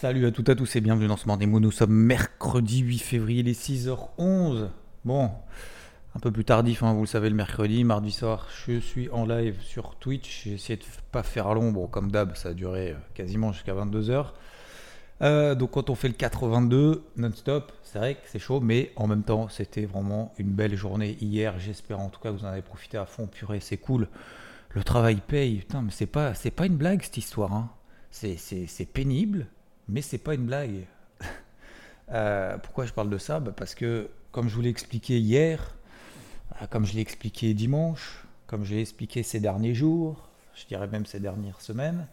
Salut à toutes et à tous et bienvenue dans ce Morning. Nous sommes mercredi 8 février, les 6h11. Bon, un peu plus tardif, hein, vous le savez, le mercredi, mardi soir, je suis en live sur Twitch. J'ai essayé de pas faire long, bon, comme d'hab, ça a duré euh, quasiment jusqu'à 22h. Euh, donc quand on fait le 4-22 non-stop, c'est vrai que c'est chaud, mais en même temps, c'était vraiment une belle journée hier. J'espère en tout cas que vous en avez profité à fond. Purée, c'est cool. Le travail paye. Putain, mais c'est pas, pas une blague cette histoire. Hein. C'est, pénible, mais c'est pas une blague. Euh, pourquoi je parle de ça? Bah, Parce que, comme je vous l'ai expliqué hier, euh, comme je l'ai expliqué dimanche, comme je l'ai expliqué ces derniers jours, je dirais même ces dernières semaines,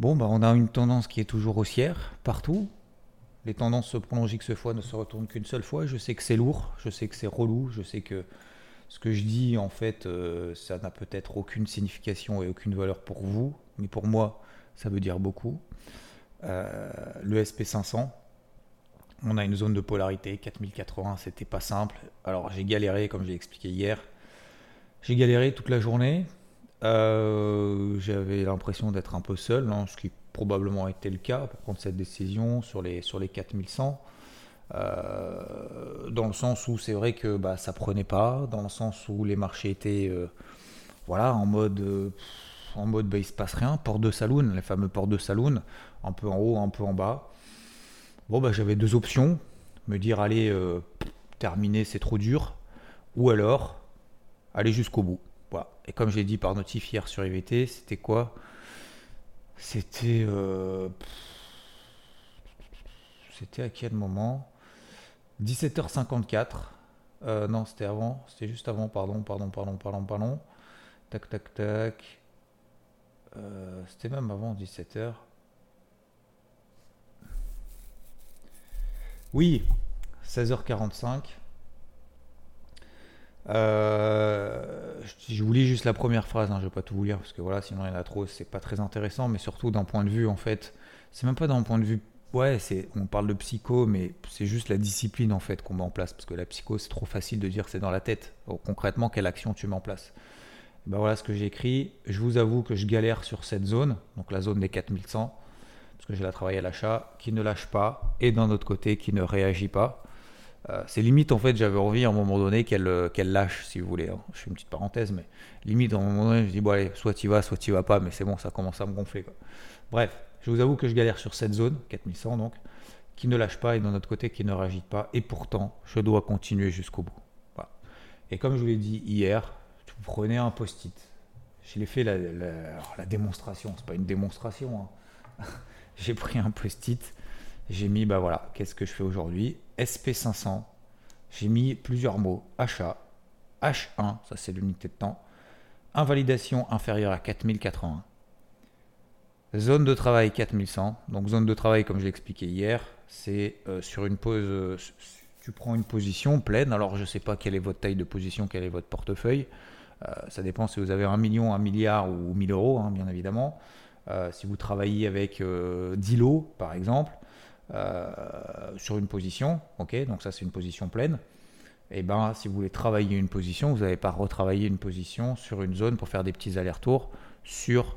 bon, bah, on a une tendance qui est toujours haussière partout. Les tendances se prolongent X fois, ne se retournent qu'une seule fois. Je sais que c'est lourd, je sais que c'est relou, je sais que ce que je dis, en fait, euh, ça n'a peut-être aucune signification et aucune valeur pour vous, mais pour moi, ça veut dire beaucoup. Euh, le SP500, on a une zone de polarité, 4080, c'était pas simple. Alors j'ai galéré, comme j'ai expliqué hier. J'ai galéré toute la journée. Euh, j'avais l'impression d'être un peu seul, hein, ce qui probablement était le cas pour prendre cette décision sur les, sur les 4100. Euh, dans le sens où c'est vrai que bah, ça prenait pas, dans le sens où les marchés étaient voilà, en mode en mode bah, il se passe rien, porte de saloon, les fameux portes de saloon, un peu en haut, un peu en bas. Bon, bah, j'avais deux options. Me dire, allez, euh, terminer, c'est trop dur. Ou alors, aller jusqu'au bout. Voilà. Et comme j'ai dit par notif hier sur IVT, c'était quoi? C'était. Euh, c'était à quel moment? 17h54. Euh, non, c'était avant. C'était juste avant, pardon, pardon, pardon, pardon, pardon. Tac, tac, tac. Euh, c'était même avant 17h. Oui, 16h45. Euh, je vous lis juste la première phrase, hein, je ne vais pas tout vous lire parce que voilà, sinon il y en a trop, c'est pas très intéressant, mais surtout d'un point de vue en fait, c'est même pas d'un point de vue, ouais, on parle de psycho, mais c'est juste la discipline en fait qu'on met en place parce que la psycho c'est trop facile de dire c'est dans la tête. concrètement, quelle action tu mets en place ben voilà ce que j'ai écrit. Je vous avoue que je galère sur cette zone, donc la zone des 4100, parce que j'ai la travaillé à l'achat, qui ne lâche pas, et d'un autre côté, qui ne réagit pas. Euh, c'est limite, en fait, j'avais envie à un moment donné qu'elle euh, lâche, si vous voulez. Hein. Je fais une petite parenthèse, mais limite, à un moment donné, je dis, bon, allez, soit tu vas, soit tu vas pas, mais c'est bon, ça commence à me gonfler. Bref, je vous avoue que je galère sur cette zone, 4100 donc, qui ne lâche pas, et d'un autre côté, qui ne réagit pas, et pourtant, je dois continuer jusqu'au bout. Et comme je vous l'ai dit hier, prenez un post-it. Je l'ai fait la, la, démonstration, c'est pas une démonstration. Hein. j'ai pris un post-it, j'ai mis, bah voilà, qu'est-ce que je fais aujourd'hui? SP500, j'ai mis plusieurs mots, achat, H1, ça c'est l'unité de temps, invalidation inférieure à 4080, zone de travail 4100, donc zone de travail comme je l'ai expliqué hier, c'est euh, sur une pause, euh, tu prends une position pleine, alors je ne sais pas quelle est votre taille de position, quel est votre portefeuille, ça dépend si vous avez un million, un milliard ou 1000 euros, hein, bien évidemment. Euh, si vous travaillez avec 10 euh, lots, par exemple, sur une position, ok, donc ça c'est une position pleine. Et eh ben, si vous voulez travailler une position, vous n'allez pas retravailler une position sur une zone pour faire des petits allers-retours sur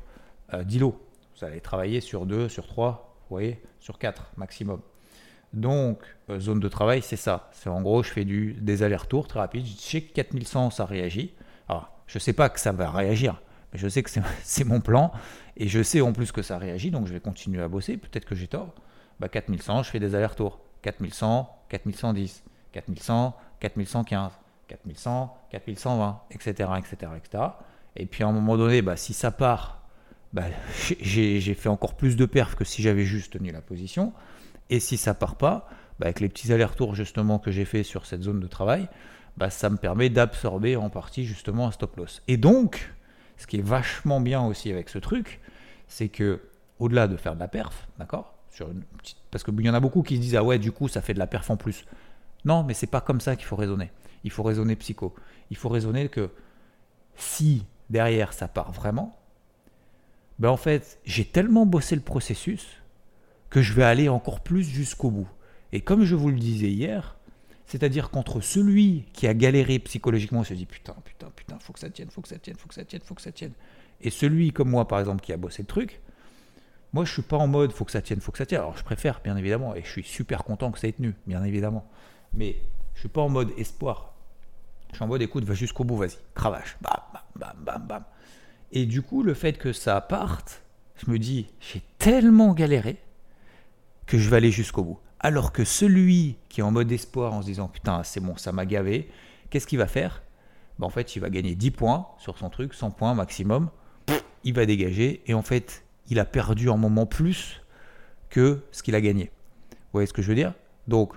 10 lots. Vous allez travailler sur 2, sur 3, vous voyez, sur 4 maximum. Donc, zone de travail, c'est ça. C'est en gros, je fais des allers-retours très rapides. Chez 4100, ça réagit. Je ne sais pas que ça va réagir, mais je sais que c'est mon plan. Et je sais en plus que ça réagit, donc je vais continuer à bosser. Peut-être que j'ai tort. Bah, 4100, je fais des allers-retours. 4100, 4110, 4100, 4115, 4100, 4120, etc. etc., etc. Et puis à un moment donné, bah, si ça part, bah, j'ai fait encore plus de perf que si j'avais juste tenu la position. Et si ça part pas, bah, avec les petits allers-retours justement que j'ai fait sur cette zone de travail, bah, ça me permet d'absorber en partie justement un stop loss. Et donc, ce qui est vachement bien aussi avec ce truc, c'est que au-delà de faire de la perf, d'accord Sur une. Parce qu'il y en a beaucoup qui se disent ah ouais, du coup, ça fait de la perf en plus. Non, mais c'est pas comme ça qu'il faut raisonner. Il faut raisonner psycho. Il faut raisonner que si derrière ça part vraiment, ben en fait, j'ai tellement bossé le processus que je vais aller encore plus jusqu'au bout. Et comme je vous le disais hier, c'est-à-dire qu'entre celui qui a galéré psychologiquement, se dit putain, putain, putain, faut que ça tienne, faut que ça tienne, faut que ça tienne, faut que ça tienne, et celui comme moi par exemple qui a bossé le truc, moi je suis pas en mode faut que ça tienne, faut que ça tienne. Alors je préfère bien évidemment, et je suis super content que ça ait tenu, bien évidemment. Mais je suis pas en mode espoir. Je suis en mode écoute, va jusqu'au bout, vas-y, cravache, bam, bam, bam, bam. Et du coup, le fait que ça parte, je me dis, j'ai tellement galéré que je vais aller jusqu'au bout. Alors que celui qui est en mode espoir en se disant putain, c'est bon, ça m'a gavé, qu'est-ce qu'il va faire? Ben, En fait, il va gagner 10 points sur son truc, 100 points maximum. Il va dégager et en fait, il a perdu un moment plus que ce qu'il a gagné. Vous voyez ce que je veux dire? Donc,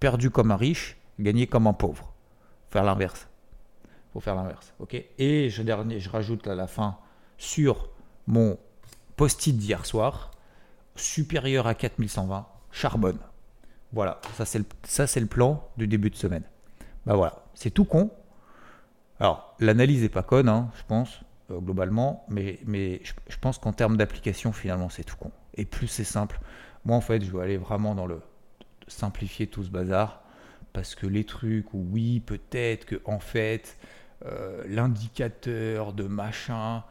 perdu comme un riche, gagné comme un pauvre. Faire l'inverse faut faire l'inverse. ok? Et je, dernier, je rajoute à la fin sur mon post-it d'hier soir, supérieur à 4120, charbonne. Voilà, ça c'est le, plan du début de semaine. Bah voilà, c'est tout con. Alors, l'analyse n'est pas conne, hein, je pense, euh, globalement, mais, mais je, je pense qu'en termes d'application, finalement, c'est tout con. Et plus c'est simple, moi en fait, je veux aller vraiment dans le simplifier tout ce bazar, parce que les trucs où oui, peut-être que en fait, euh, l'indicateur de machin,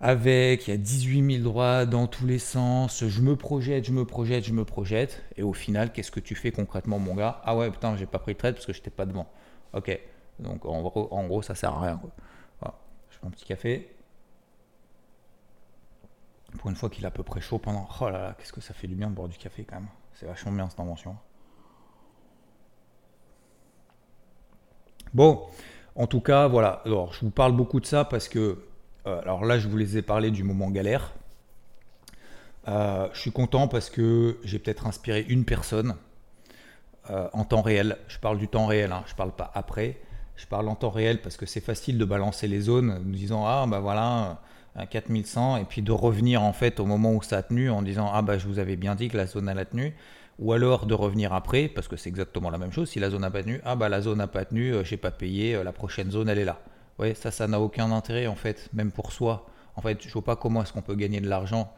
avec, il y a 18 000 droits dans tous les sens, je me projette, je me projette, je me projette, et au final, qu'est-ce que tu fais concrètement, mon gars? Ah ouais, putain, j'ai pas pris de trade parce que j'étais pas devant. Ok, donc en gros, ça sert à rien. Voilà. Je prends un petit café. Pour une fois qu'il est à peu près chaud pendant. Oh là là, qu'est-ce que ça fait du bien de boire du café quand même. C'est vachement bien cette invention. Bon, en tout cas, voilà. Alors, je vous parle beaucoup de ça parce que, alors là, je vous les ai parlé du moment galère. Euh, je suis content parce que j'ai peut-être inspiré une personne euh, en temps réel. Je parle du temps réel, hein, je ne parle pas après. Je parle en temps réel parce que c'est facile de balancer les zones en disant Ah, bah voilà, un 4100, et puis de revenir en fait au moment où ça a tenu en disant Ah, bah je vous avais bien dit que la zone elle a tenu ou alors de revenir après, parce que c'est exactement la même chose. Si la zone n'a pas tenu, ah bah la zone n'a pas tenu, euh, j'ai pas payé, euh, la prochaine zone elle est là. Ouais, ça, ça n'a aucun intérêt en fait, même pour soi. En fait, je vois pas comment est-ce qu'on peut gagner de l'argent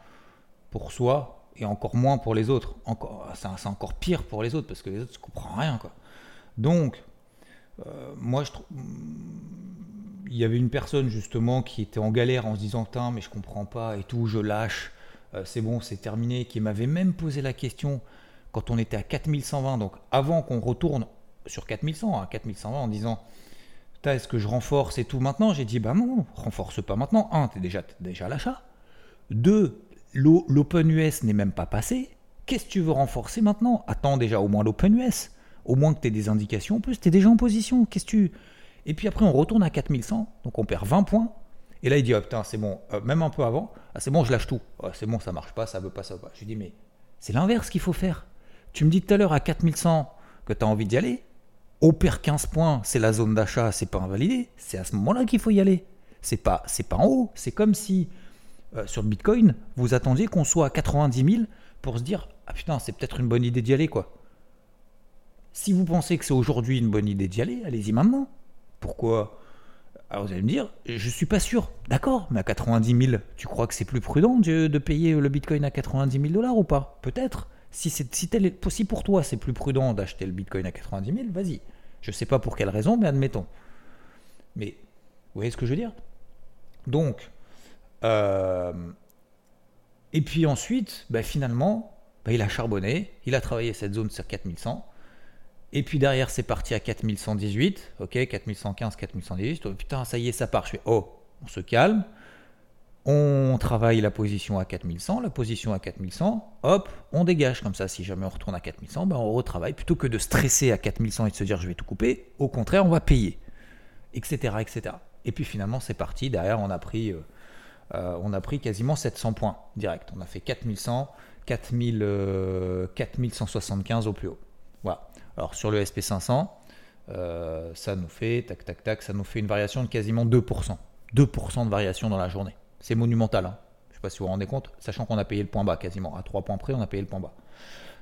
pour soi et encore moins pour les autres. Encore, c'est encore pire pour les autres parce que les autres ne comprennent rien. Donc, euh, moi je trouve, il y avait une personne justement qui était en galère en se disant Putain, mais je comprends pas et tout, je lâche, c'est bon, c'est terminé, qui m'avait même posé la question quand on était à 4120, donc avant qu'on retourne sur 4100, à 4120 en disant est-ce que je renforce et tout maintenant? J'ai dit bah non, renforce pas maintenant. Un, tu es déjà, déjà à l'achat. Deux, l'Open US n'est même pas passé. Qu'est-ce que tu veux renforcer maintenant? Attends déjà au moins l'Open US. Au moins que tu aies des indications. En plus, tu es déjà en position. Qu'est-ce tu? Et puis après, on retourne à 4100. Donc on perd 20 points. Et là, il dit, oh, putain, c'est bon, euh, même un peu avant, ah, c'est bon, je lâche tout. c'est bon, ça marche pas, ça veut pas, ça veut pas. Je dis, mais c'est l'inverse qu'il faut faire. Tu me dis tout à l'heure à 4100 que tu as envie d'y aller. Au pire 15 points, c'est la zone d'achat, c'est pas invalidé. C'est à ce moment-là qu'il faut y aller. C'est pas, c'est pas en haut. C'est comme si euh, sur Bitcoin, vous attendiez qu'on soit à 90 000 pour se dire ah putain, c'est peut-être une bonne idée d'y aller quoi. Si vous pensez que c'est aujourd'hui une bonne idée d'y aller, allez-y maintenant. Pourquoi? Alors vous allez me dire, je suis pas sûr. D'accord, mais à 90 000, tu crois que c'est plus prudent de, payer le Bitcoin à 90 000 dollars ou pas? Peut-être. Si, si, pour toi c'est plus prudent d'acheter le Bitcoin à 90 000, vas-y. Je ne sais pas pour quelle raison, mais admettons. Mais vous voyez ce que je veux dire? Donc, euh, et puis ensuite, bah, finalement, bah, il a charbonné, il a travaillé cette zone sur 4100. Et puis derrière, c'est parti à 4118, ok, 4115, 4118. Oh, putain, ça y est, ça part. Je fais, oh, on se calme. On travaille la position à 4100, la position à 4100, hop, on dégage comme ça. Si jamais on retourne à 4100, ben on retravaille. Plutôt que de stresser à 4100 et de se dire je vais tout couper, au contraire, on va payer, etc. etc. Et puis finalement, c'est parti. Derrière, on a pris, euh, euh, on a quasiment 700 points direct. On a fait 4100, 4000, 4175 au plus haut. Voilà. Alors sur le SP500, euh, ça nous fait, tac, tac, tac, ça nous fait une variation de quasiment 2%. 2% de variation dans la journée c'est monumental. Hein. Je pas si vous vous rendez compte, sachant qu'on a payé le point bas quasiment. À 3 points près, on a payé le point bas.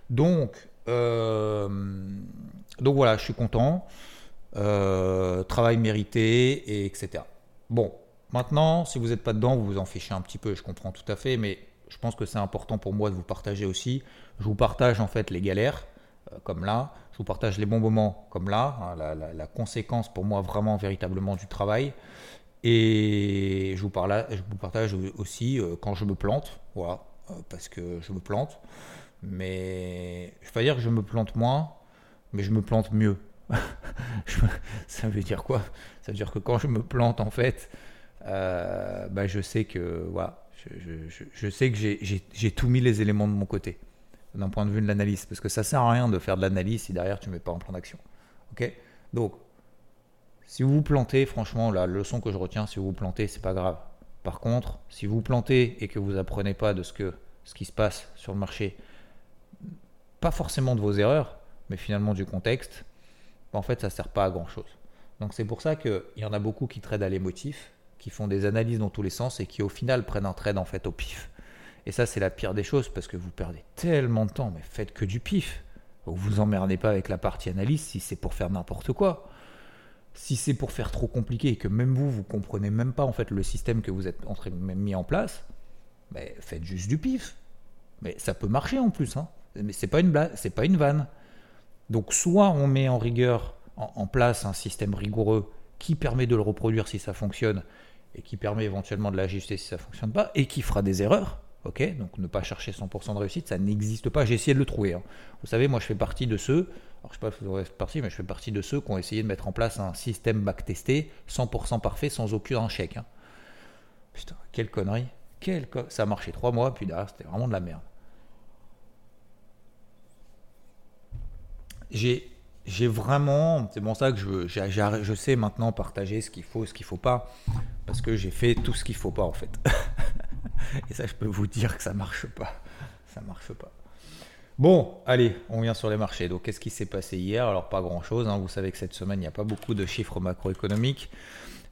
Donc, euh, voilà, je suis content. Euh, travail mérité, et etc. Bon, maintenant, si vous n'êtes pas dedans, vous vous en fichez un petit peu, je comprends tout à fait, mais je pense que c'est important pour moi de vous partager aussi. Je vous partage en fait les galères, euh, comme là. Je vous partage les bons moments, comme là. Hein, la, conséquence pour moi vraiment, véritablement du travail. Et je vous, parle, je vous partage aussi quand je me plante, voilà, parce que je me plante. Mais je ne vais pas dire que je me plante moins, mais je me plante mieux. ça veut dire quoi? Ça veut dire que quand je me plante, en fait, euh, bah, je sais que voilà, je, sais que j'ai tout mis les éléments de mon côté, d'un point de vue de l'analyse, parce que ça sert à rien de faire de l'analyse si derrière tu mets pas en plan d'action. Ok? Donc, si vous vous plantez, franchement, la leçon que je retiens, si vous vous plantez, c'est pas grave. Par contre, si vous vous plantez et que vous apprenez pas de ce que qui se passe sur le marché, pas forcément de vos erreurs, mais finalement du contexte, bah, en fait, ça sert pas à grand chose. Donc c'est pour ça qu'il y en a beaucoup qui tradent à l'émotif, qui font des analyses dans tous les sens et qui au final prennent un trade en fait au pif. Et ça, c'est la pire des choses parce que vous perdez tellement de temps, mais faites que du pif. Vous vous emmerdez pas avec la partie analyse si c'est pour faire n'importe quoi. Si c'est pour faire trop compliqué et que même vous, vous comprenez même pas en fait le système que vous êtes en train mis en place, mais faites juste du pif. Mais ça peut marcher en plus. Hein. Mais c'est pas une blague, c'est pas une vanne. Donc soit on met en rigueur en, place un système rigoureux qui permet de le reproduire si ça fonctionne et qui permet éventuellement de l'ajuster si ça fonctionne pas et qui fera des erreurs. Ok, donc ne pas chercher 100% de réussite, ça n'existe pas. J'ai essayé de le trouver. Hein. Vous savez, moi je fais partie de ceux, alors je sais pas si vous en partie, mais je fais partie de ceux qui ont essayé de mettre en place un système backtesté 100% parfait sans aucun chèque. Hein. Putain, quelle connerie. Ça a marché trois mois, puis derrière c'était vraiment de la merde. j'ai vraiment, c'est pour ça que je, sais maintenant partager ce qu'il faut, ce qu'il faut pas, parce que j'ai fait tout ce qu'il faut pas en fait. Et ça, je peux vous dire que ça marche pas, ça marche pas. Bon, allez, on vient sur les marchés. Donc, qu'est-ce qui s'est passé hier? Alors, pas grand-chose. Hein. Vous savez que cette semaine, il n'y a pas beaucoup de chiffres macroéconomiques.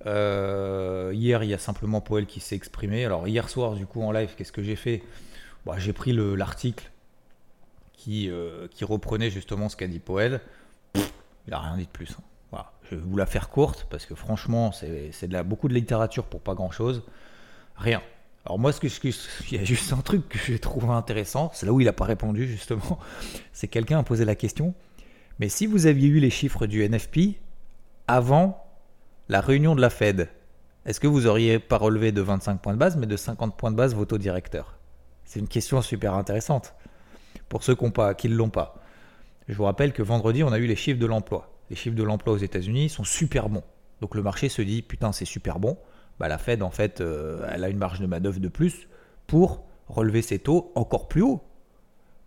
Euh, hier, il y a simplement Powell qui s'est exprimé. Alors, hier soir, du coup, en live, qu'est-ce que j'ai fait? Bah, J'ai pris l'article qui, euh, qui reprenait justement ce qu'a dit Poel. il n'a rien dit de plus. Hein. Voilà. Je vais vous la faire courte parce que franchement, c'est beaucoup de littérature pour pas grand chose. Rien. Alors moi, ce que, il y a juste un truc que j'ai trouvé intéressant, c'est là où il n'a pas répondu justement, c'est quelqu'un a posé la question, mais si vous aviez eu les chiffres du NFP avant la réunion de la Fed, est-ce que vous auriez pas relevé de 25 points de base, mais de 50 points de base vos taux directeurs C'est une question super intéressante pour ceux qui ne l'ont pas. Je vous rappelle que vendredi, on a eu les chiffres de l'emploi. Les chiffres de l'emploi aux États-Unis sont super bons. Donc le marché se dit, putain, c'est super bon. Bah, la Fed, en fait, euh, elle a une marge de manœuvre de plus pour relever ses taux encore plus haut.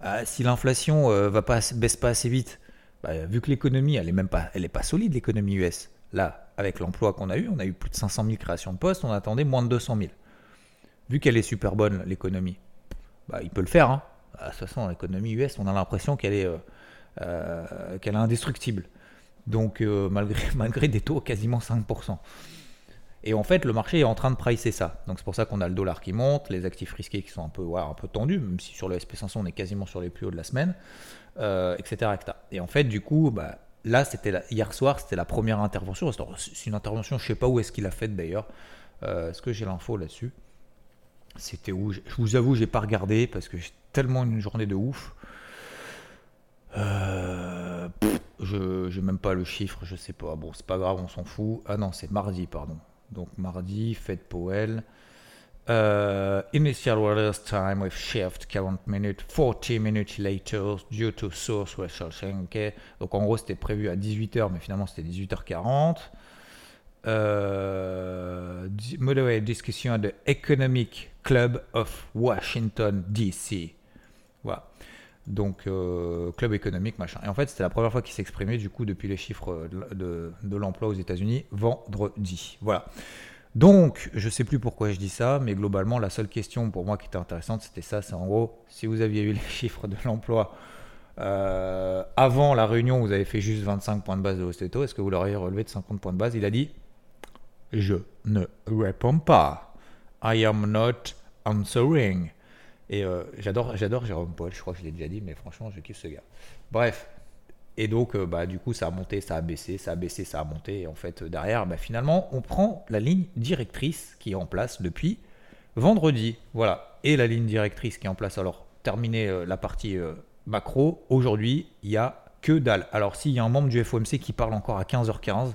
Euh, si l'inflation ne euh, baisse pas assez vite, bah, vu que l'économie, elle n'est même pas, solide, l'économie US. Là, avec l'emploi qu'on a eu, on a eu plus de 500 000 créations de postes, on attendait moins de 200 000. Vu qu'elle est super bonne, l'économie, bah, il peut le faire. Hein. De toute l'économie US, on a l'impression qu'elle est, indestructible. Donc, malgré des taux quasiment 5%. Et en fait, le marché est en train de pricer ça. Donc, c'est pour ça qu'on a le dollar qui monte, les actifs risqués qui sont un peu, un peu tendus, même si sur le SP500, on est quasiment sur les plus hauts de la semaine, etc., Et en fait, du coup, bah, là, c'était hier soir, c'était la première intervention. C'est une intervention, je ne sais pas où est-ce qu'il a fait d'ailleurs. est-ce que j'ai l'info là-dessus? C'était où? Je vous avoue, j'ai pas regardé parce que tellement une journée de ouf. Euh, je j'ai même pas le chiffre, je sais pas. Bon, c'est pas grave, on s'en fout. Ah non, c'est mardi, pardon. Donc mardi, fête Powell. Uh, initial orders time with shift current minute 40 minutes later due to source research. Donc en gros c'était prévu à 18h mais finalement c'était 18h40. Euh, moderate discussion de Economic Club of Washington DC. Voilà. Donc, euh, club économique, machin. Et en fait, c'était la première fois qu'il s'exprimait, du coup, depuis les chiffres de, de, l'emploi aux États-Unis, vendredi. Voilà. Donc, je sais plus pourquoi je dis ça, mais globalement, la seule question pour moi qui était intéressante, c'était ça c'est en gros, si vous aviez eu les chiffres de l'emploi euh, avant la réunion, vous avez fait juste 25 points de base de Osteto, est-ce que vous l'auriez relevé de 50 points de base? Il a dit Je ne réponds pas. I am not answering. Et euh, j'adore, j'adore Jérôme Paul, je crois que je l'ai déjà dit, mais franchement, je kiffe ce gars. Bref. Et donc, euh, bah, du coup, ça a monté, ça a baissé, ça a baissé, ça a monté. Et en fait, derrière, bah, finalement, on prend la ligne directrice qui est en place depuis vendredi. Voilà. Et la ligne directrice qui est en place, alors, terminer la partie macro, aujourd'hui, il y a que dalle. Alors, s'il y a un membre du FOMC qui parle encore à 15h15,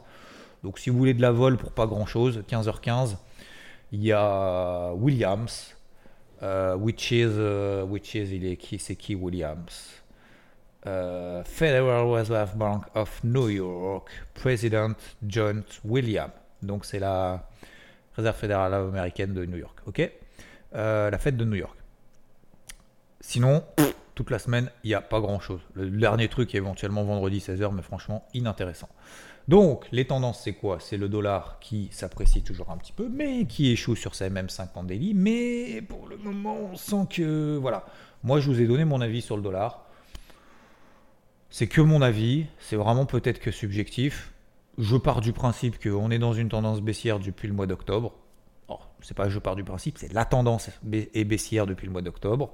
donc si vous voulez de la vol pour pas grand chose, 15h15, il y a Williams, which is, uh, which is, il est qui, c'est qui Williams? Uh, Federal Reserve Bank of New York, President John Williams. Donc c'est la Réserve fédérale américaine de New York, ok? La fête de New York. Sinon, toute la semaine, il n'y a pas grand-chose. Le dernier truc éventuellement vendredi 16h, mais franchement inintéressant. Donc, les tendances, c'est quoi? C'est le dollar qui s'apprécie toujours un petit peu, mais qui échoue sur sa MM50 daily. Mais pour le moment, on sent que... Voilà. Moi, je vous ai donné mon avis sur le dollar. C'est que mon avis. C'est vraiment peut-être que subjectif. Je pars du principe qu'on est dans une tendance baissière depuis le mois d'octobre. Alors, c'est pas je pars du principe, c'est la tendance est baissière depuis le mois d'octobre.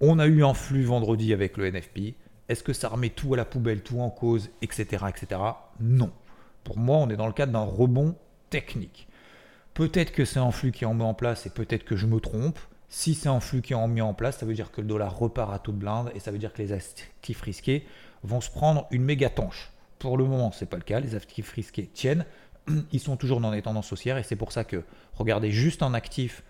On a eu un flux vendredi avec le NFP. Est-ce que ça remet tout à la poubelle, tout en cause, etc. etc. Non. Pour moi, on est dans le cadre d'un rebond technique. Peut-être que c'est un flux qui en mis en place et peut-être que je me trompe. Si c'est un flux qui en mis en place, ça veut dire que le dollar repart à toute blinde et ça veut dire que les actifs risqués vont se prendre une méga tanche. Pour le moment, ce n'est pas le cas. Les actifs risqués tiennent. Ils sont toujours dans des tendances haussières et c'est pour ça que regardez juste un actif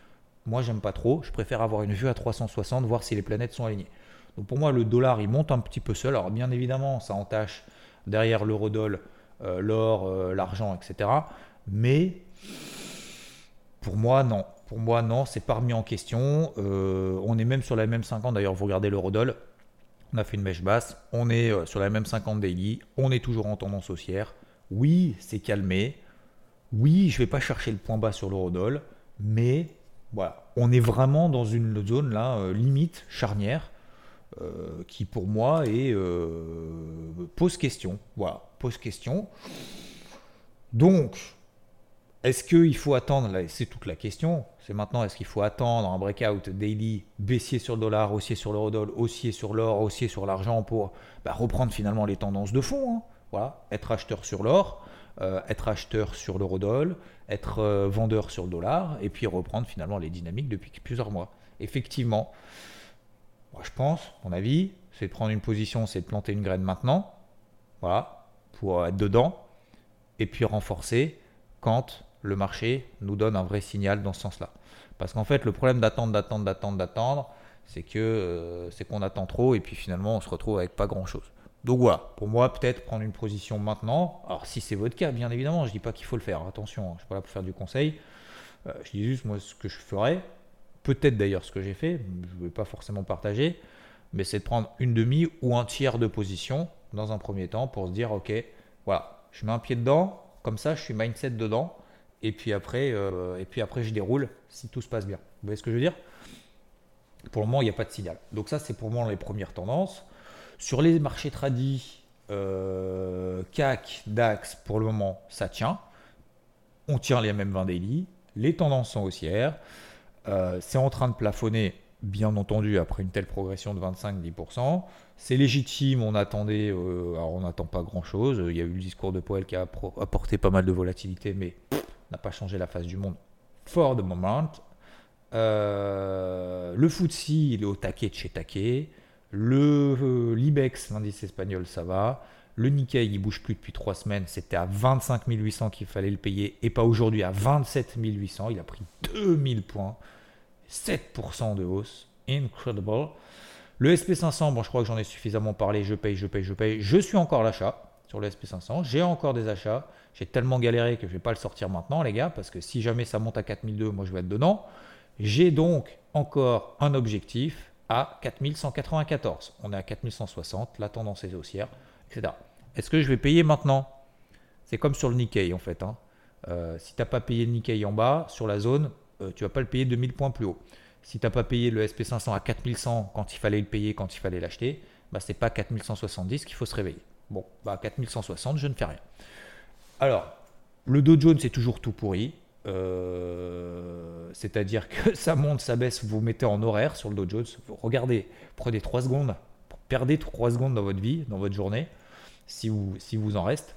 moi, j'aime pas trop. Je préfère avoir une vue à 360, voir si les planètes sont alignées. Donc pour moi, le dollar, il monte un petit peu seul. Alors bien évidemment, ça entache derrière l'eurodoll, euh, l'or, euh, l'argent, etc. Mais pour moi, non. Pour moi, non, c'est pas remis en question. Euh, on est même sur la même 50. D'ailleurs, vous regardez l'eurodoll. On a fait une mèche basse. On est sur la même 50 daily. On est toujours en tendance haussière. Oui, c'est calmé. Oui, je vais pas chercher le point bas sur l'eurodoll. Mais voilà, on est vraiment dans une zone là limite charnière euh, qui pour moi est euh, pose question. Voilà, pose question. Donc, est-ce qu'il faut attendre C'est toute la question. C'est maintenant est-ce qu'il faut attendre un breakout daily baissier sur le dollar, haussier sur l'eurodoll, haussier sur l'or, haussier sur l'argent pour bah, reprendre finalement les tendances de fond. Hein. Voilà, être acheteur sur l'or, être acheteur sur l'eurodoll, être euh, vendeur sur le dollar et puis reprendre finalement les dynamiques depuis plusieurs mois. Effectivement, je pense, mon avis, c'est de prendre une position, c'est de planter une graine maintenant, voilà, pour être dedans, et puis renforcer quand le marché nous donne un vrai signal dans ce sens-là. Parce qu'en fait, le problème d'attendre, d'attendre, d'attendre, d'attendre, c'est que euh, c'est qu'on attend trop et puis finalement on se retrouve avec pas grand-chose. Donc voilà, pour moi, peut-être prendre une position maintenant. Alors, si c'est votre cas, bien évidemment, je dis pas qu'il faut le faire. Attention, hein, je suis pas là pour faire du conseil. Euh, je dis juste, moi, ce que je ferais, peut-être d'ailleurs ce que j'ai fait, je ne vais pas forcément partager, mais c'est de prendre une demi ou un tiers de position dans un premier temps pour se dire, ok, voilà, je mets un pied dedans, comme ça, je suis mindset dedans, et puis après, euh, et puis après je déroule si tout se passe bien. Vous voyez ce que je veux dire? Pour le moment, il n'y a pas de signal. Donc ça, c'est pour moi les premières tendances. Sur les marchés tradis, euh, CAC, DAX, pour le moment, ça tient. On tient les mêmes 20 daily. Les tendances sont haussières. Euh, c'est en train de plafonner, bien entendu, après une telle progression de 25-10%. C'est légitime, on attendait, euh, on n'attend pas grand-chose. Il y a eu le discours de Powell qui a apporté pas mal de volatilité, mais n'a pas changé la face du monde for the moment. le FTSE, il est au taquet de chez taquet. Le euh, l'IBEX, l'indice espagnol, ça va. Le Nikkei, il bouge plus depuis trois semaines. C'était à 25 800 qu'il fallait le payer et pas aujourd'hui à 27 800. Il a pris 2000 points. 7% de hausse. Incredible. Le SP500, bon, je crois que j'en ai suffisamment parlé. Je paye, je paye, je paye. Je suis encore l'achat sur le SP500. J'ai encore des achats. J'ai tellement galéré que je ne vais pas le sortir maintenant, les gars, parce que si jamais ça monte à 4002, moi je vais être dedans. J'ai donc encore un objectif à 4194. On est à 4160, la tendance est haussière, Est-ce que je vais payer maintenant? C'est comme sur le Nikkei en fait. Hein. Euh, si tu n'as pas payé le Nikkei en bas, sur la zone, euh, tu vas pas le payer 2000 points plus haut. Si tu n'as pas payé le SP500 à 4100 quand il fallait le payer, quand il fallait l'acheter, bah, ce n'est pas 4170 qu'il faut se réveiller. Bon, bah, 4160, je ne fais rien. Alors, le Dow Jones, c'est toujours tout pourri. Euh, c'est-à-dire que ça monte, ça baisse, vous vous mettez en horaire sur le Dow Jones. Regardez, prenez 3 secondes, perdez 3 secondes dans votre vie, dans votre journée, si vous, en reste.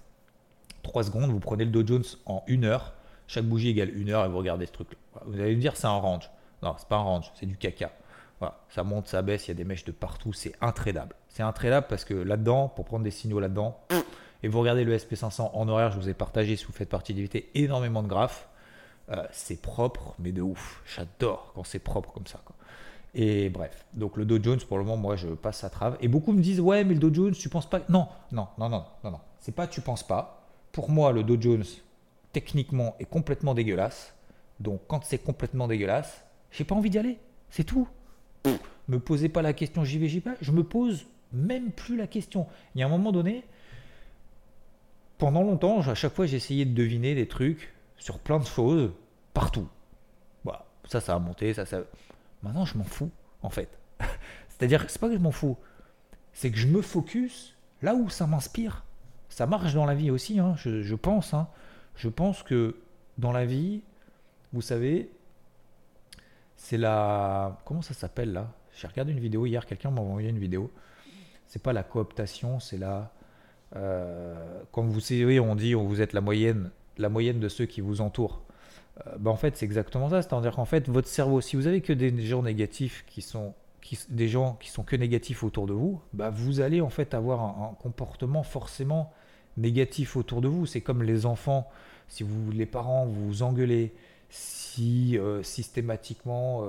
3 secondes, vous prenez le Dow Jones en 1 heure. Chaque bougie égale 1 heure et vous regardez ce truc. -là. Vous allez me dire c'est un range. Non, c'est pas un range, c'est du caca. Voilà, ça monte, ça baisse, il y a des mèches de partout, c'est intradable. C'est intradable parce que là-dedans, pour prendre des signaux là-dedans, et vous regardez le SP500 en horaire, je vous ai partagé si vous faites partie d'éviter énormément de graphes. Euh, c'est propre, mais de ouf. J'adore quand c'est propre comme ça. Et bref, donc le Dow Jones, pour le moment, moi, je passe à trave. Et beaucoup me disent, ouais, mais le Dow Jones, tu penses pas? Non, non, non, non, non, non. C'est pas tu penses pas. Pour moi, le Dow Jones, techniquement, est complètement dégueulasse. Donc, quand c'est complètement dégueulasse, j'ai pas envie d'y aller. C'est tout. Me posez pas la question, j'y vais, j'y vais pas. Je me pose même plus la question. Il y a un moment donné, pendant longtemps, à chaque fois, essayé de deviner des trucs sur plein de choses, partout. Voilà. Ça, ça a monté, ça, ça. Maintenant, je m'en fous, en fait. C'est-à-dire, c'est pas que je m'en fous, c'est que je me focus là où ça m'inspire. Ça marche dans la vie aussi, hein, je, pense. Hein. Je pense que dans la vie, vous savez, c'est la. Comment ça s'appelle là? J'ai regardé une vidéo hier, quelqu'un m'a envoyé une vidéo. C'est pas la cooptation, c'est la. Euh, quand vous savez, on dit vous êtes la moyenne, la moyenne de ceux qui vous entourent. Euh, bah, en fait, c'est exactement ça. C'est-à-dire qu'en fait, votre cerveau, si vous avez que des gens négatifs qui sont qui, des gens qui sont que négatifs autour de vous, bah, vous allez en fait avoir un, comportement forcément négatif autour de vous. C'est comme les enfants, si vous les parents vous engueulez, si euh, systématiquement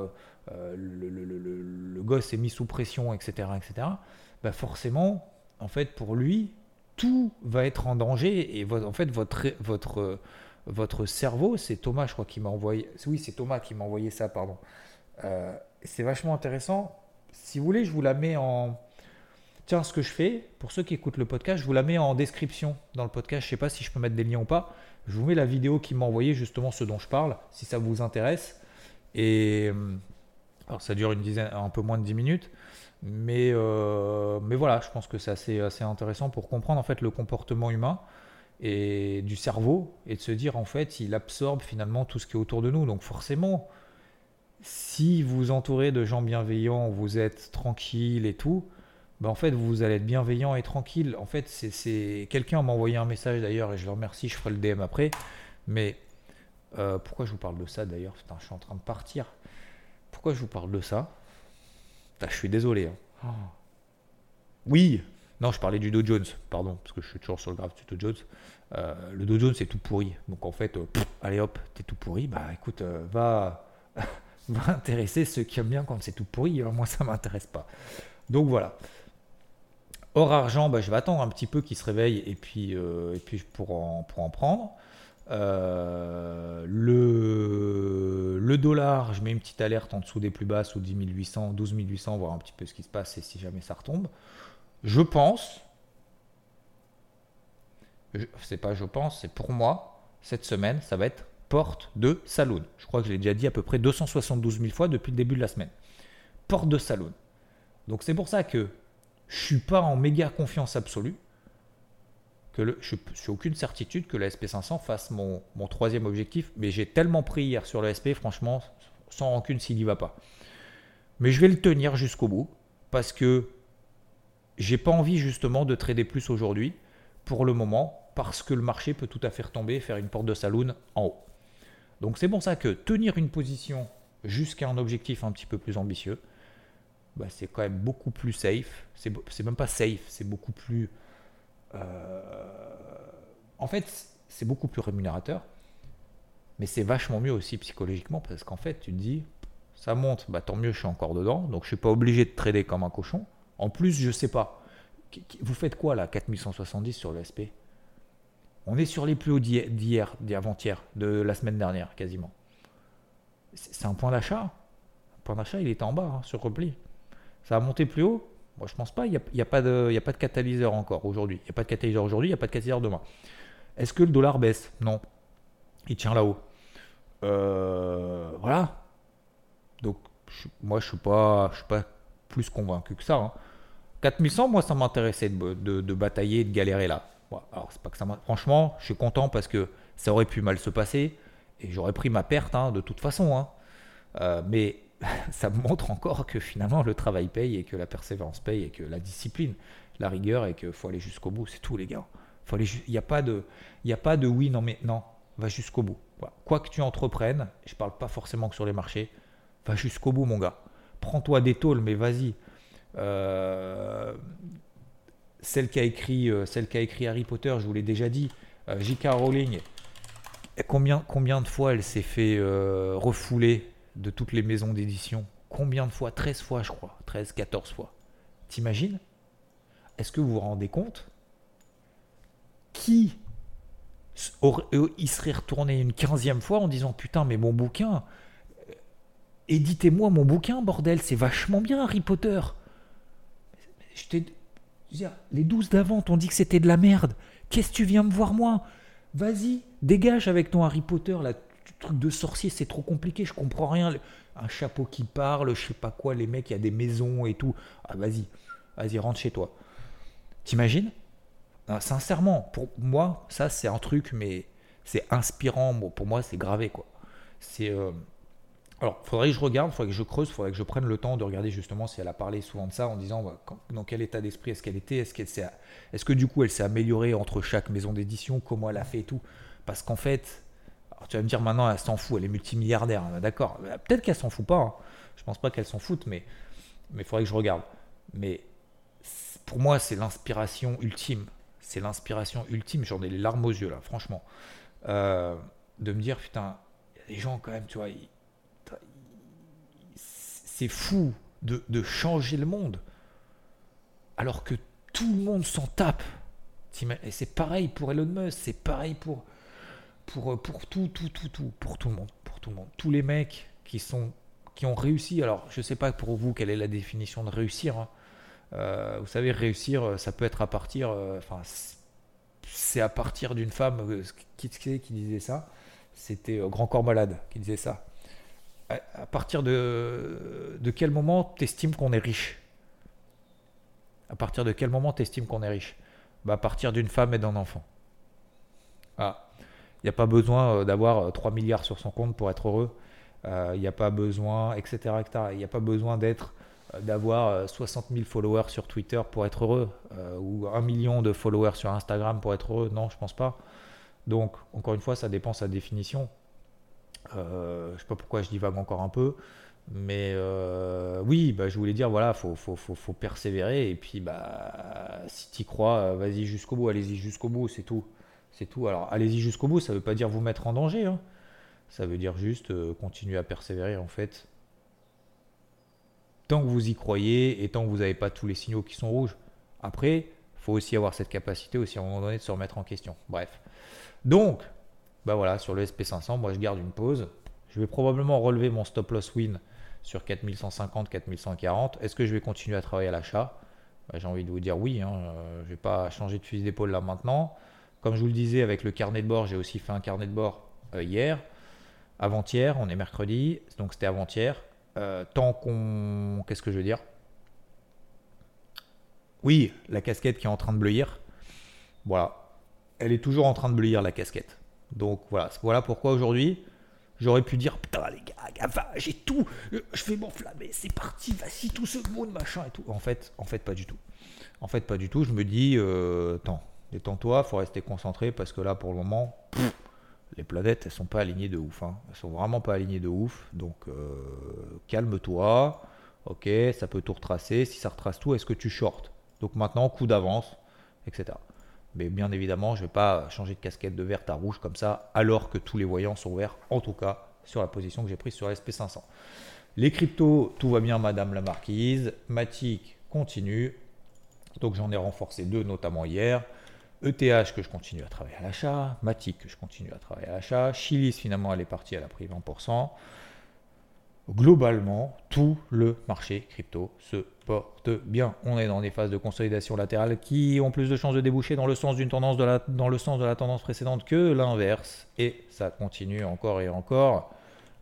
le, le, gosse est mis sous pression, etc., etc., bah forcément, en fait, pour lui, tout va être en danger. Et en fait, votre, votre, votre cerveau, c'est Thomas, je crois, qui m'a envoyé. Oui, c'est Thomas qui m'a envoyé ça, pardon. Euh, c'est vachement intéressant. Si vous voulez, je vous la mets en. Tiens, ce que je fais, pour ceux qui écoutent le podcast, je vous la mets en description dans le podcast. Je ne sais pas si je peux mettre des liens ou pas. Je vous mets la vidéo qui m'a envoyé justement ce dont je parle, si ça vous intéresse. Et euh, alors ça dure une dizaine, un peu moins de 10 minutes. Mais, euh, mais voilà, je pense que c'est assez, assez intéressant pour comprendre en fait le comportement humain et du cerveau et de se dire en fait il absorbe finalement tout ce qui est autour de nous. Donc forcément, si vous vous entourez de gens bienveillants, vous êtes tranquille et tout, ben en fait vous allez être bienveillant et tranquille. En fait, c'est quelqu'un m'a envoyé un message d'ailleurs et je le remercie, je ferai le DM après. Mais euh, pourquoi je vous parle de ça d'ailleurs? Je suis en train de partir. Pourquoi je vous parle de ça? Je suis désolé. Hein. Oh. Oui, non, je parlais du Dow Jones, pardon, parce que je suis toujours sur le graphe du Dow Jones. Euh, le Dow Jones, c'est tout pourri. Donc en fait, euh, allez hop, t'es tout pourri. Bah écoute, euh, va, va intéresser ceux qui aiment bien quand c'est tout pourri. moi, ça m'intéresse pas. Donc voilà. Or argent, bah, je vais attendre un petit peu qu'il se réveille et puis, et puis pour en, pour en prendre. Le, le, dollar, je mets une petite alerte en dessous des plus basses, ou 10 800, 12 800, voir un petit peu ce qui se passe et si jamais ça retombe. Je pense, c'est pas je pense, c'est pour moi, cette semaine, ça va être porte de saloon. Je crois que je l'ai déjà dit à peu près 272 000 fois depuis le début de la semaine. Porte de saloon. Donc c'est pour ça que je suis pas en méga confiance absolue que je n'ai aucune certitude que le SP500 fasse mon, troisième objectif, mais j'ai tellement pris hier sur le SP, franchement, sans rancune s'il n'y va pas. Mais je vais le tenir jusqu'au bout, parce que j'ai pas envie justement de trader plus aujourd'hui, pour le moment, parce que le marché peut tout à fait retomber et faire une porte de saloon en haut. Donc c'est pour ça que tenir une position jusqu'à un objectif un petit peu plus ambitieux, bah, c'est quand même beaucoup plus safe. C'est même pas safe, c'est beaucoup plus euh, en fait, c'est beaucoup plus rémunérateur, mais c'est vachement mieux aussi psychologiquement parce qu'en fait, tu te dis, ça monte, bah, tant mieux, je suis encore dedans, donc je suis pas obligé de trader comme un cochon. En plus, je sais pas. Vous faites quoi là, 4170 sur le SP On est sur les plus hauts d'hier, d'avant-hier, de la semaine dernière quasiment. C'est un point d'achat. Le point d'achat, il était en bas, hein, sur repli. Ça a monté plus haut, moi, je pense pas. Il n'y a, a, pas de, catalyseur encore aujourd'hui. Il n'y a pas de catalyseur aujourd'hui, il n'y a pas de catalyseur demain. Est-ce que le dollar baisse? Non. Il tient là-haut. Euh, voilà. Donc, moi, je ne suis, suis pas plus convaincu que ça. Hein. 4100, moi, ça m'intéressait de, batailler, de galérer là. alors, c'est pas que ça Franchement, je suis content parce que ça aurait pu mal se passer. Et j'aurais pris ma perte hein, de toute façon. Hein. Euh, mais ça me montre encore que finalement le travail paye et que la persévérance paye et que la discipline, la rigueur et qu'il faut aller jusqu'au bout. C'est tout les gars. Il n'y a, pas de, a pas de oui, non, mais non, va jusqu'au bout. Quoi que tu entreprennes, je ne parle pas forcément que sur les marchés, va jusqu'au bout mon gars. Prends-toi des tôles, mais vas-y. Euh, celle qui a écrit, euh, écrit Harry Potter, je vous l'ai déjà dit, euh, J.K. Rowling, combien, combien de fois elle s'est fait refouler de toutes les maisons d'édition? Combien de fois? 13 fois, je crois. 13, 14 fois. T'imagines? Est-ce que vous vous rendez compte Qui il serait retourné une quinzième fois en disant Putain, mais mon bouquin, éditez-moi mon bouquin, bordel, c'est vachement bien Harry Potter. Je t'ai les 12 d'avant t'ont dit que c'était de la merde. Qu'est-ce que tu viens me voir moi? Vas-y, dégage avec ton Harry Potter, là, truc de sorcier, c'est trop compliqué, je comprends rien. Un chapeau qui parle, je sais pas quoi, les mecs, il y a des maisons et tout. Ah, vas-y, vas-y, rentre chez toi. T'imagines? Sincèrement, pour moi, ça, c'est un truc, mais c'est inspirant. Bon, pour moi, c'est gravé, quoi. C'est. Euh, alors, faudrait que je regarde, faudrait que je creuse, faudrait que je prenne le temps de regarder justement si elle a parlé souvent de ça en disant bah, dans quel état d'esprit est-ce qu'elle était, est-ce, est-ce que du coup elle s'est améliorée entre chaque maison d'édition, comment elle a fait et tout. Parce qu'en fait, tu vas me dire maintenant elle s'en fout, elle est multimilliardaire, hein, d'accord. Bah, peut-être qu'elle s'en fout pas, hein. je pense pas qu'elle s'en fout, mais il faudrait que je regarde. Mais pour moi, c'est l'inspiration ultime. C'est l'inspiration ultime, j'en ai les larmes aux yeux là, franchement. Euh, de me dire, putain, il y a des gens quand même, tu vois, c'est fou de, changer le monde alors que tout le monde s'en tape. Et c'est pareil pour Elon Musk, c'est pareil pour, pour, pour tout, tout, tout, tout, pour tout le monde, pour tout le monde. Tous les mecs qui sont qui ont réussi. Alors, je ne sais pas pour vous quelle est la définition de réussir. Hein. Euh, vous savez, réussir, ça peut être à partir. Euh, c'est à partir d'une femme. Euh, qui disait ça C'était Grand Corps Malade qui disait ça à partir de, de quel moment t'estimes qu'on est riche? À partir de quel moment t'estimes qu'on est riche? Bah, À partir d'une femme et d'un enfant. Ah. Il n'y a pas besoin euh, d'avoir 3 euh, milliards sur son compte pour être heureux. Euh, il n'y a pas besoin, etc. Il n'y a pas besoin d'être d'avoir 60 000 followers sur Twitter pour être heureux ou un million de followers sur Instagram pour être heureux. Non, je pense pas. Donc, encore une fois, ça dépend de sa définition. Euh, je sais pas pourquoi je divague encore un peu. Mais euh, oui, bah, je voulais dire, voilà, faut, faut, persévérer. Et puis, bah, si tu crois, euh, vas-y jusqu'au bout, allez-y jusqu'au bout, c'est tout. C'est tout. Alors, allez-y jusqu'au bout, ça veut pas dire vous mettre en danger. Hein. Ça veut dire juste continuer à persévérer, en fait. Tant que vous y croyez et tant que vous n'avez pas tous les signaux qui sont rouges. Après, faut aussi avoir cette capacité aussi à un moment donné de se remettre en question. Bref. Donc, bah voilà, sur le SP500, moi je garde une pause. Je vais probablement relever mon stop loss win sur 4150, 4140. Est-ce que je vais continuer à travailler à l'achat? Bah, J'ai envie de vous dire oui. Hein. Euh, je ne vais pas changer de fusil d'épaule là maintenant. Comme je vous le disais, avec le carnet de bord, j'ai aussi fait un carnet de bord euh, hier, avant-hier, on est mercredi, donc c'était avant-hier. Euh, tant qu'on. Qu'est-ce que je veux dire? Oui, la casquette qui est en train de bleuir. Voilà. Elle est toujours en train de bleuir, la casquette. Donc voilà, voilà pourquoi aujourd'hui, j'aurais pu dire Putain, les gars, gava, j'ai tout, je vais m'enflammer, c'est parti, vas-y, tout ce monde, machin et tout. En fait, en fait, pas du tout. En fait, pas du tout. Je me dis euh, Attends, détends-toi, faut rester concentré parce que là, pour le moment, les planètes, elles sont pas alignées de ouf. Hein. Elles sont vraiment pas alignées de ouf. Donc, euh, calme-toi. Ok, ça peut tout retracer. Si ça retrace tout, est-ce que tu shorts Donc maintenant, coup d'avance, etc. Mais bien évidemment, je ne vais pas changer de casquette de verte à rouge comme ça, alors que tous les voyants sont verts, en tout cas sur la position que j'ai prise sur SP500. Les cryptos, tout va bien, Madame la Marquise. Matic continue. Donc j'en ai renforcé deux, notamment hier. ETH que je continue à travailler à l'achat. Matic que je continue à travailler à l'achat. Chilis, finalement, elle est partie, elle a pris 20% globalement, tout le marché crypto se porte bien. On est dans des phases de consolidation latérale qui ont plus de chances de déboucher dans le sens de la tendance précédente que l'inverse. Et ça continue encore et encore.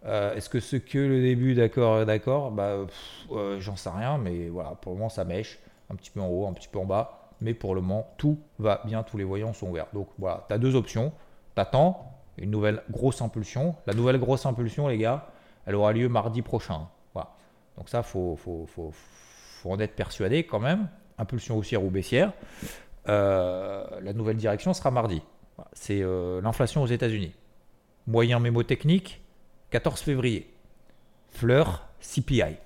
Euh, est-ce que ce que le début, d'accord, d'accord Bah, euh, j'en sais rien, mais voilà, pour le moment, ça mèche. Un petit peu en haut, un petit peu en bas. Mais pour le moment, tout va bien, tous les voyants sont ouverts. Donc voilà, tu as deux options. T'attends, une nouvelle grosse impulsion. La nouvelle grosse impulsion, les gars, elle aura lieu mardi prochain. Voilà. Donc ça, faut, faut, faut, faut en être persuadé quand même. Impulsion haussière ou baissière. Euh, la nouvelle direction sera mardi. C'est euh, l'inflation aux États-Unis. Moyen mémo technique, 14 février. Fleurs CPI.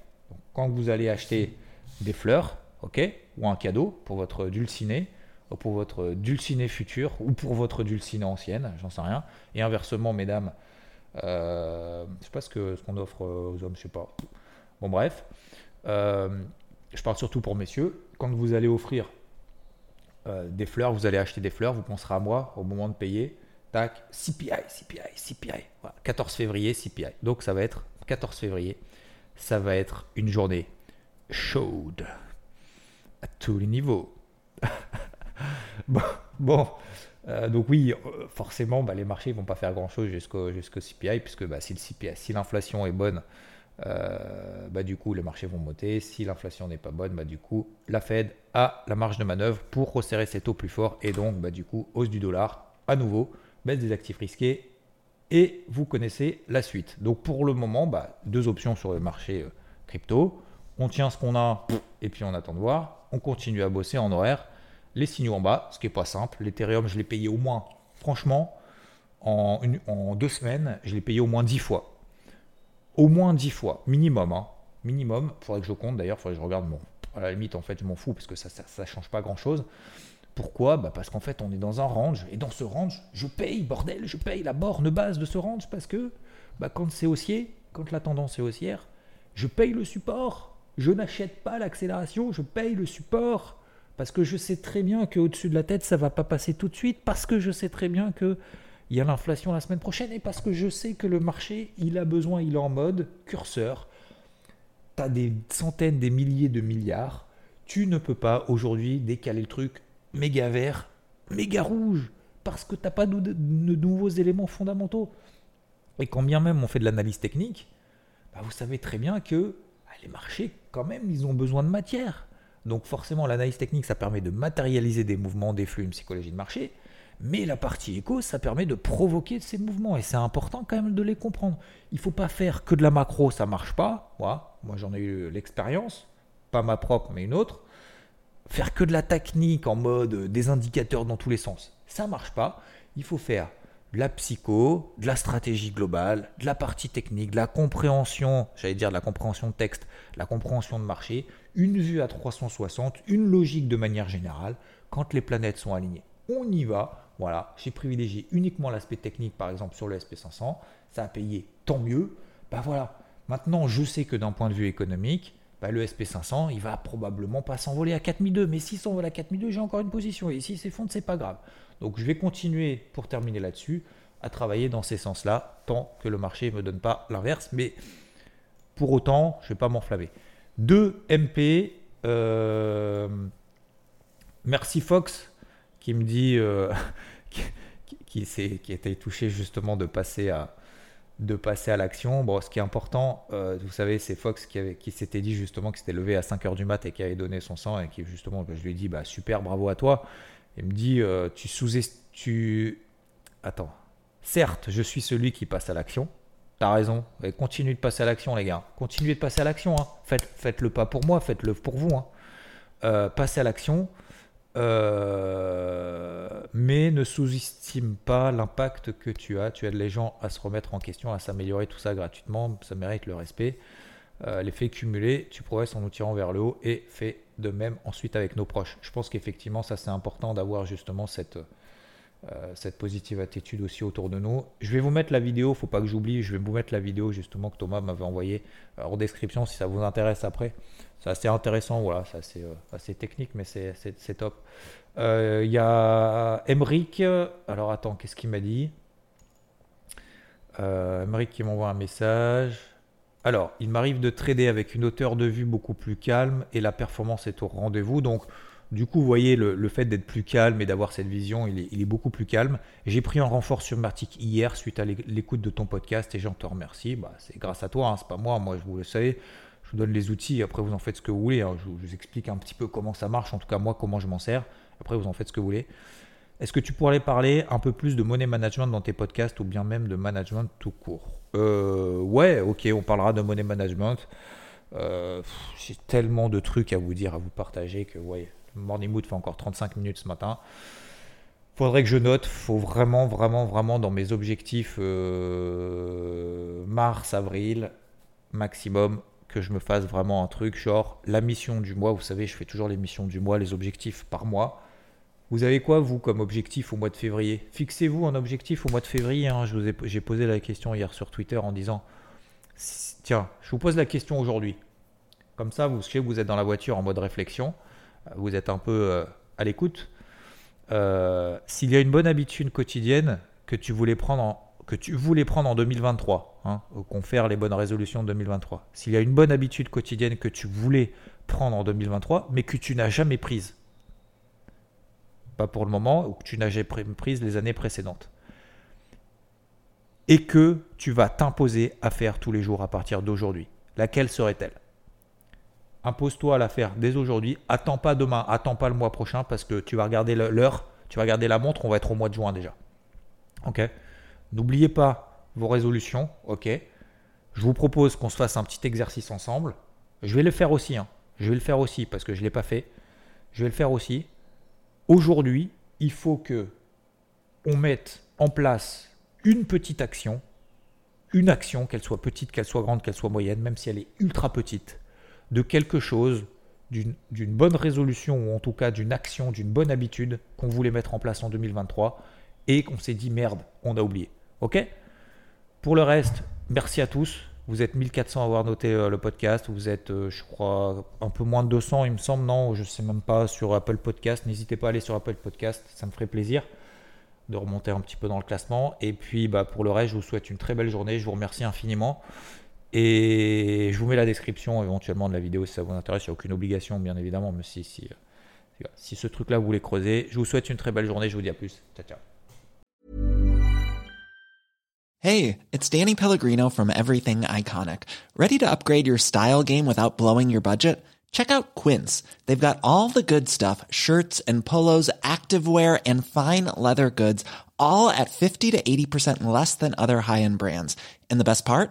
Quand vous allez acheter des fleurs, ok, ou un cadeau pour votre dulciné, ou pour votre dulciné futur, ou pour votre dulciné ancienne, j'en sais rien. Et inversement, mesdames, euh, je sais pas ce qu'on ce qu'on offre aux hommes, je sais pas. Bon, bref. Euh, je parle surtout pour messieurs. Quand vous allez offrir euh, des fleurs, vous allez acheter des fleurs, vous penserez à moi au moment de payer. Tac, CPI, CPI, CPI. 14 février, CPI. Donc ça va être 14 février. Ça va être une journée chaude à tous les niveaux. bon, euh, donc oui, euh, forcément, bah, les marchés vont pas faire grand-chose jusqu'au jusqu'au CPI, puisque bah, si l'inflation est bonne, euh, bah, du coup, les marchés vont monter. Si l'inflation n'est pas bonne, bah, du coup, la Fed a la marge de manœuvre pour resserrer ses taux plus forts et donc, bah, du coup, hausse du dollar à nouveau, baisse des actifs risqués et vous connaissez la suite. Donc, pour le moment, bah, deux options sur le marché euh, crypto. On tient ce qu'on a et puis on attend de voir. On continue à bosser en horaire. Les signaux en bas, ce qui n'est pas simple. L'Ethereum, je l'ai payé au moins, franchement, en, en deux semaines, je l'ai payé au moins dix fois au moins 10 fois, minimum. Hein. Minimum, faudrait que je compte d'ailleurs, il faudrait que je regarde. Bon, à la limite, en fait, je m'en fous parce que ça ne change pas grand-chose. Pourquoi? Bah Parce qu'en fait, on est dans un range. Et dans ce range, je paye, bordel, je paye la borne base de ce range parce que bah, quand c'est haussier, quand la tendance est haussière, je paye le support. Je n'achète pas l'accélération, je paye le support. Parce que je sais très bien qu'au-dessus de la tête, ça va pas passer tout de suite. Parce que je sais très bien que il y a l'inflation la semaine prochaine et parce que je sais que le marché, il a besoin, il est en mode curseur. Tu as des centaines, des milliers de milliards. Tu ne peux pas aujourd'hui décaler le truc méga vert, méga rouge, parce que tu n'as pas de, nouveaux éléments fondamentaux. Et quand bien même on fait de l'analyse technique, bah, vous savez très bien que bah, les marchés, quand même, ils ont besoin de matière. Donc forcément, l'analyse technique, ça permet de matérialiser des mouvements, des flux, une psychologie de marché. Mais la partie écho, ça permet de provoquer ces mouvements et c'est important quand même de les comprendre. Il ne faut pas faire que de la macro, ça marche pas. Moi, moi j'en ai eu l'expérience, pas ma propre mais une autre. Faire que de la technique en mode des indicateurs dans tous les sens, ça ne marche pas. Il faut faire de la psycho, de la stratégie globale, de la partie technique, de la compréhension, j'allais dire de la compréhension de texte, la compréhension de marché, une vue à 360, une logique de manière générale quand les planètes sont alignées. On y va, voilà, j'ai privilégié uniquement l'aspect technique, par exemple sur le SP500. Ça a payé, tant mieux. Bah voilà, maintenant je sais que d'un point de vue économique, bah, le SP500, il va probablement pas s'envoler à 4002. Mais s'il s'envole à 4002, j'ai encore une position. Et s'il s'effondre, c'est pas grave. Donc je vais continuer, pour terminer là-dessus, à travailler dans ces sens-là, tant que le marché ne me donne pas l'inverse. Mais pour autant, je ne vais pas m'enflammer. 2 MP. Euh, merci Fox qui me dit, euh, qui, qui, été touché justement de passer à, de passer à l'action. Bon, ce qui est important, euh, vous savez, c'est Fox qui, avait, qui s'était dit justement qu'il s'était levé à 5h du mat et qui avait donné son sang et qui justement, je lui ai dit, bah, super, bravo à toi. Il me dit, euh, tu sous tu Attends. Certes, je suis celui qui passe à l'action. T'as raison. Et continuez de passer à l'action, les gars. Continuez de passer à l'action. Hein. Faites, faites le pas pour moi, faites-le pour vous. Hein. passez à l'action. Euh, mais ne sous-estime pas l'impact que tu as. Tu aides les gens à se remettre en question, à s'améliorer, tout ça gratuitement. Ça mérite le respect. Euh, L'effet cumulé, tu progresses en nous tirant vers le haut et fais de même ensuite avec nos proches. Je pense qu'effectivement, ça c'est important d'avoir justement cette, cette positive attitude aussi autour de nous. Je vais vous mettre la vidéo, faut pas que j'oublie, je vais vous mettre la vidéo justement que Thomas m'avait envoyée en description si ça vous intéresse après. C'est assez intéressant, voilà, c'est assez, euh, technique, mais c'est top. Euh, il y a Emric, alors attends, qu'est-ce qu'il m'a dit? Euh, Emric qui m'envoie un message. Alors, il m'arrive de trader avec une hauteur de vue beaucoup plus calme et la performance est au rendez-vous. Donc, du coup, vous voyez, le, fait d'être plus calme et d'avoir cette vision, il est, beaucoup plus calme. J'ai pris un renfort sur Martic hier suite à l'écoute de ton podcast et j'en te remercie. Bah, c'est grâce à toi, hein, c'est pas moi. Moi, je vous le savez, je vous donne les outils, après vous en faites ce que vous voulez. Hein. Je, vous, explique un petit peu comment ça marche, en tout cas moi comment je m'en sers. Après vous en faites ce que vous voulez. Est-ce que tu pourrais parler un peu plus de money management dans tes podcasts ou bien même de management tout court? Euh, Ouais, ok, on parlera de money management. Euh, j'ai tellement de trucs à vous dire, à vous partager que ouais, Morning Mood fait encore 35 minutes ce matin. Faudrait que je note, faut vraiment, vraiment, vraiment dans mes objectifs euh, mars, avril, maximum, que je me fasse vraiment un truc, genre la mission du mois. Vous savez, je fais toujours les missions du mois, les objectifs par mois. Vous avez quoi, vous, comme objectif au mois de février? Fixez-vous un objectif au mois de février. Hein. J'ai posé la question hier sur Twitter en disant Tiens, je vous pose la question aujourd'hui. Comme ça, vous savez, vous êtes dans la voiture en mode réflexion. Vous êtes un peu euh, à l'écoute. Euh, s'il y a une bonne habitude quotidienne que tu voulais prendre en, que tu voulais prendre en 2023, hein, qu'on faire les bonnes résolutions de 2023. S'il y a une bonne habitude quotidienne que tu voulais prendre en 2023, mais que tu n'as jamais prise, pas pour le moment, ou que tu n'as jamais prise les années précédentes. Et que tu vas t'imposer à faire tous les jours à partir d'aujourd'hui. Laquelle serait-elle? Impose-toi à la faire dès aujourd'hui. Attends pas demain, attends pas le mois prochain parce que tu vas regarder l'heure, tu vas regarder la montre, on va être au mois de juin déjà. Ok? N'oubliez pas vos résolutions. Ok? Je vous propose qu'on se fasse un petit exercice ensemble. Je vais le faire aussi. Hein. Je vais le faire aussi parce que je ne l'ai pas fait. Je vais le faire aussi. Aujourd'hui, il faut que on mette en place une petite action, une action, qu'elle soit petite, qu'elle soit grande, qu'elle soit moyenne, même si elle est ultra petite, de quelque chose, d'une bonne résolution ou en tout cas d'une action, d'une bonne habitude qu'on voulait mettre en place en 2023 et qu'on s'est dit merde, on a oublié. Ok? Pour le reste, merci à tous. Vous êtes 1400 à avoir noté euh, le podcast. Vous êtes, euh, je crois, un peu moins de 200, il me semble. Non, je ne sais même pas sur Apple Podcast. N'hésitez pas à aller sur Apple Podcast. Ça me ferait plaisir de remonter un petit peu dans le classement. Et puis, bah, pour le reste, je vous souhaite une très belle journée. Je vous remercie infiniment. Et je vous mets la description éventuellement de la vidéo si ça vous intéresse. Il n'y a aucune obligation, bien évidemment. Mais si, si, euh, si ce truc-là vous voulez creuser, je vous souhaite une très belle journée. Je vous dis à plus. Ciao, ciao. Hey, it's Danny Pellegrino from Everything Iconic. Ready to upgrade your style game without blowing your budget? Check out Quince. They've got all the good stuff shirts and polos, activewear, and fine leather goods, all at 50 to 80% less than other high end brands. And the best part?